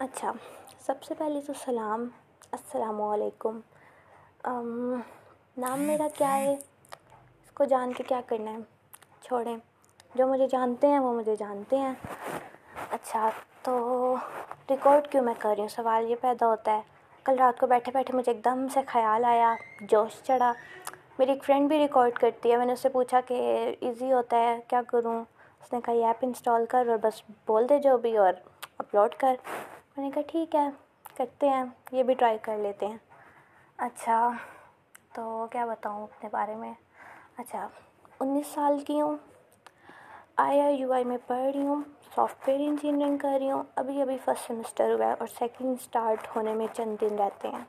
اچھا سب سے پہلے تو سلام السلام علیکم۔ نام میرا کیا ہے؟ اس کو جان کے کیا کرنا ہے؟ چھوڑیں۔ جو مجھے جانتے ہیں وہ مجھے جانتے ہیں۔ اچھا تو ریکارڈ کیوں میں کر رہی ہوں؟ سوال یہ پیدا ہوتا ہے۔ کل رات کو بیٹھے بیٹھے مجھے ایک دم سے خیال آیا جوش چڑھا۔ میری ایک فرینڈ بھی ریکارڈ کرتی ہے۔ میں نے اس سے پوچھا کہ ایزی ہوتا ہے کیا کروں؟ اس نے کہا یہ ایپ انسٹال کر اور بس بول دے جو بھی اور اپلوڈ کر۔ میں نے کہا ٹھیک ہے، کرتے ہیں، یہ بھی ٹرائی کر لیتے ہیں۔ اچھا تو کیا بتاؤں اپنے بارے میں؟ اچھا انیس سال کی ہوں۔ آئی آئی یو آئی میں پڑھ رہی ہوں سافٹ ویئر انجینئرنگ کر رہی ہوں۔ ابھی ابھی فرسٹ سیمسٹر ہوا ہے اور سیکنڈ اسٹارٹ ہونے میں چند دن رہتے ہیں۔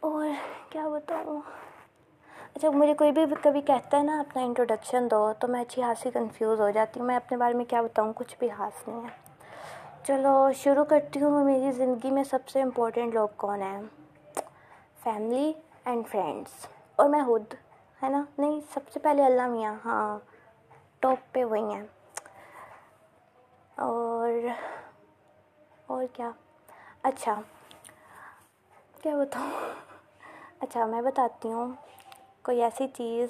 اور کیا بتاؤں؟ اچھا مجھے کوئی بھی کبھی کہتا ہے نا، اپنا انٹروڈکشن دو، تو میں اچھی خاصی کنفیوز ہو جاتی ہوں۔ میں اپنے بارے میں کیا بتاؤں؟ کچھ بھی خاص نہیں ہے۔ چلو، شروع کرتی ہوں میری زندگی میں سب سے امپورٹنٹ لوگ کون ہیں؟ فیملی اینڈ فرینڈس اور میں خود، ہے نا؟ نہیں، سب سے پہلے اللہ میاں ہاں ٹاپ پہ وہی ہیں۔ اور اور کیا؟ اچھا کیا بتاؤں؟ اچھا میں بتاتی ہوں، کوئی ایسی چیز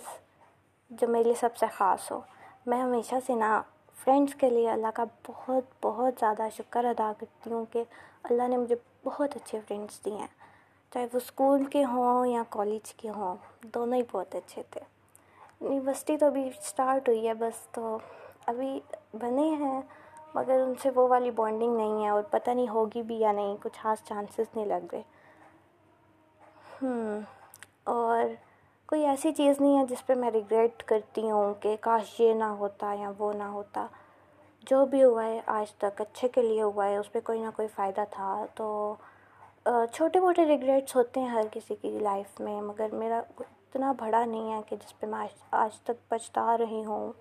جو میرے لیے سب سے خاص ہو۔ میں ہمیشہ سے نا فرینڈس کے لیے اللہ کا بہت بہت زیادہ شکر ادا کرتی ہوں کہ اللہ نے مجھے بہت اچھے فرینڈس دیے ہیں۔ چاہے وہ اسکول کے ہوں یا کالج کے ہوں، دونوں ہی بہت اچھے تھے۔ یونیورسٹی تو ابھی اسٹارٹ ہوئی ہے، بس تو ابھی بنے ہیں، مگر ان سے وہ والی بانڈنگ نہیں ہے اور پتہ نہیں ہوگی بھی یا نہیں، کچھ خاص چانسز نہیں لگ رہے۔ اور کوئی ایسی چیز نہیں ہے جس پہ میں ریگریٹ کرتی ہوں کہ کاش یہ نہ ہوتا یا وہ نہ ہوتا۔ جو بھی ہوا ہے آج تک اچھے کے لیے ہوا ہے، اس پہ کوئی نہ کوئی فائدہ تھا۔ تو چھوٹے موٹے ریگریٹس ہوتے ہیں ہر کسی کی لائف میں، مگر میرا اتنا بڑا نہیں ہے کہ جس پہ میں آج تک پچھتا رہی ہوں۔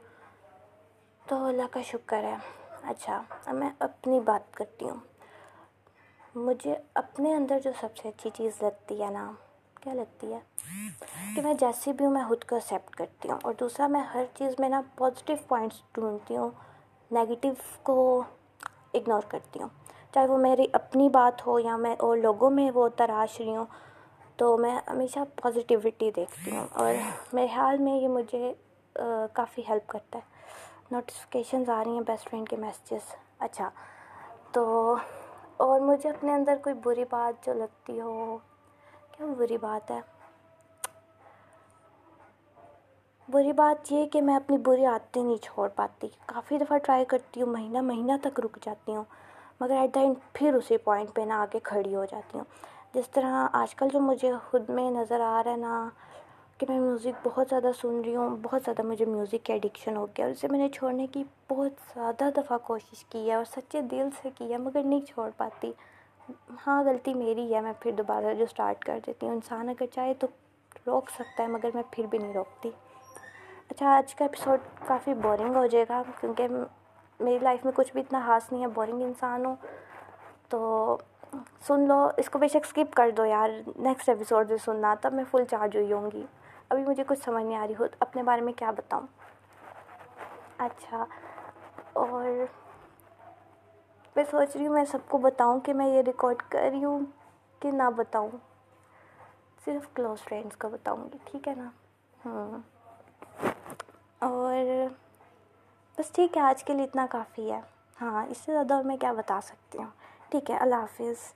تو اللہ کا شکر ہے۔ اچھا اب میں اپنی بات کرتی ہوں۔ مجھے اپنے اندر جو سب سے اچھی چیز لگتی ہے نا کیا لگتی ہے کہ میں جیسی بھی ہوں میں خود کو ایکسیپٹ کرتی ہوں اور دوسرا میں ہر چیز میں نا پازیٹیو پوائنٹس ڈھونڈتی ہوں نگیٹیو کو اگنور کرتی ہوں۔ چاہے وہ میری اپنی بات ہو یا میں اور لوگوں میں وہ تراش رہی ہوں، تو میں ہمیشہ پازیٹیوٹی دیکھتی ہوں اور میرے حال میں یہ مجھے کافی ہیلپ کرتا ہے۔ نوٹیفیکیشنز آ رہی ہیں بیسٹ فرینڈ کے میسیجز اچھا تو اور مجھے اپنے اندر کوئی بری بات جو لگتی ہو کیا بری بات ہے؟ بری بات یہ کہ میں اپنی بری عادتیں نہیں چھوڑ پاتی۔ کافی دفعہ ٹرائی کرتی ہوں، مہینہ مہینہ تک رک جاتی ہوں، مگر ایٹ دا اینڈ پھر اسی پوائنٹ پہ نہ آ کے کھڑی ہو جاتی ہوں۔ جس طرح آج کل جو مجھے خود میں نظر آ رہا ہے نا کہ میں میوزک بہت زیادہ سن رہی ہوں، بہت زیادہ مجھے میوزک کی ایڈکشن ہو گیا اور اسے میں نے چھوڑنے کی بہت زیادہ دفعہ کوشش کی ہے اور سچے دل سے کی ہے، مگر نہیں چھوڑ پاتی۔ ہاں غلطی میری ہے، میں پھر دوبارہ جو اسٹارٹ کر دیتی ہوں، انسان اگر چاہے تو روک سکتا ہے، مگر میں پھر بھی نہیں روکتی۔ اچھا آج کا ایپیسوڈ کافی بورنگ ہو جائے گا، کیونکہ میری لائف میں کچھ بھی اتنا خاص نہیں ہے بورنگ انسان ہوں۔ تو سن لو، اس کو بے شک اسکپ کر دو یار نیکسٹ ایپیسوڈ سے سننا، تب میں فل چارج ہوئی ہوں گی۔ ابھی مجھے کچھ سمجھ نہیں آ رہی ہو اپنے بارے میں کیا بتاؤں؟ اچھا اور میں سوچ رہی ہوں، میں سب کو بتاؤں کہ میں یہ ریکارڈ کر رہی ہوں کہ نہ بتاؤں۔ صرف کلوز فرینڈس کو بتاؤں گی، ٹھیک ہے نا؟ ہوں۔ اور بس ٹھیک ہے، آج کے لیے اتنا کافی ہے۔ ہاں اس سے زیادہ اور میں کیا بتا سکتی ہوں؟ ٹھیک ہے، اللہ حافظ۔